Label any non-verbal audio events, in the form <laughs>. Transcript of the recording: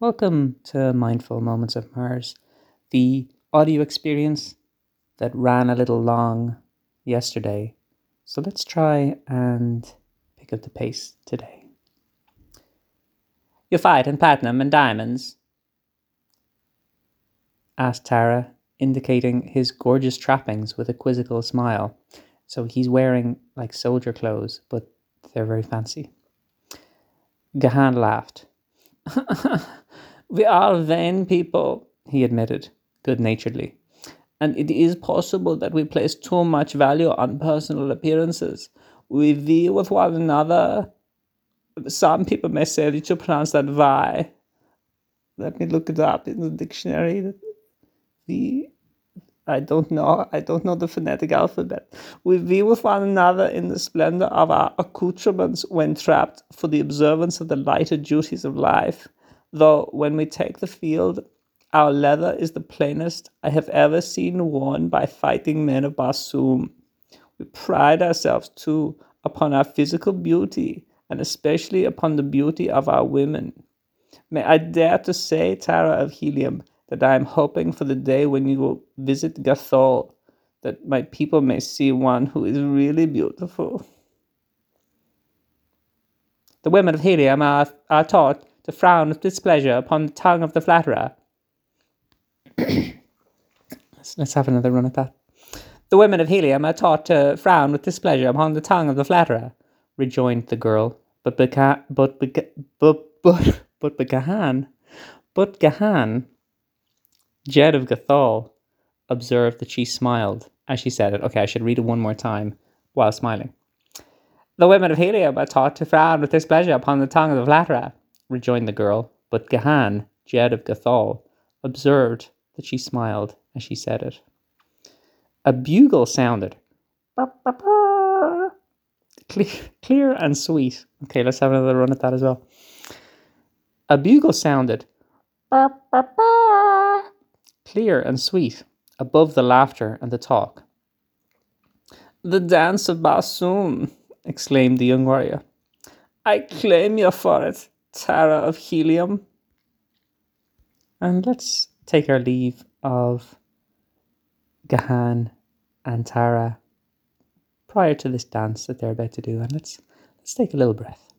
Welcome to Mindful Moments of Mars, the audio experience that ran a little long yesterday. So let's try and pick up the pace today. You fight in platinum and diamonds? asked Tara, indicating his gorgeous trappings with a quizzical smile. So he's wearing like soldier clothes, but they're very fancy. Gahan laughed. <laughs> we are vain people, he admitted, good naturedly. And it is possible that we place too much value on personal appearances. We vie with one another. Some people may say that you pronounce that vi. Let me look it up in the dictionary. The I don't know. I don't know the phonetic alphabet. We vie with one another in the splendor of our accoutrements when trapped for the observance of the lighter duties of life. Though when we take the field, our leather is the plainest I have ever seen worn by fighting men of Barsoom. We pride ourselves too upon our physical beauty, and especially upon the beauty of our women. May I dare to say, Tara of Helium, that I am hoping for the day when you will visit Gathol, that my people may see one who is really beautiful. The women of Helium are, are taught to frown with displeasure upon the tongue of the flatterer. <coughs> let's, let's have another run at that. The women of Helium are taught to frown with displeasure upon the tongue of the flatterer, rejoined the girl. But Beca- but Beca- but but but Gahan, but Gahan Jed of Gathol observed that she smiled as she said it. Okay, I should read it one more time while smiling. The women of Helium are taught to frown with displeasure upon the tongue of the flatterer, rejoined the girl, but Gahan, Jed of Gathol, observed that she smiled as she said it. A bugle sounded. Clear, clear and sweet. Okay, let's have another run at that as well. A bugle sounded clear and sweet, above the laughter and the talk. The dance of Barsoom, exclaimed the young warrior. I claim you for it, Tara of Helium. And let's take our leave of Gahan and Tara prior to this dance that they're about to do, and let's let's take a little breath.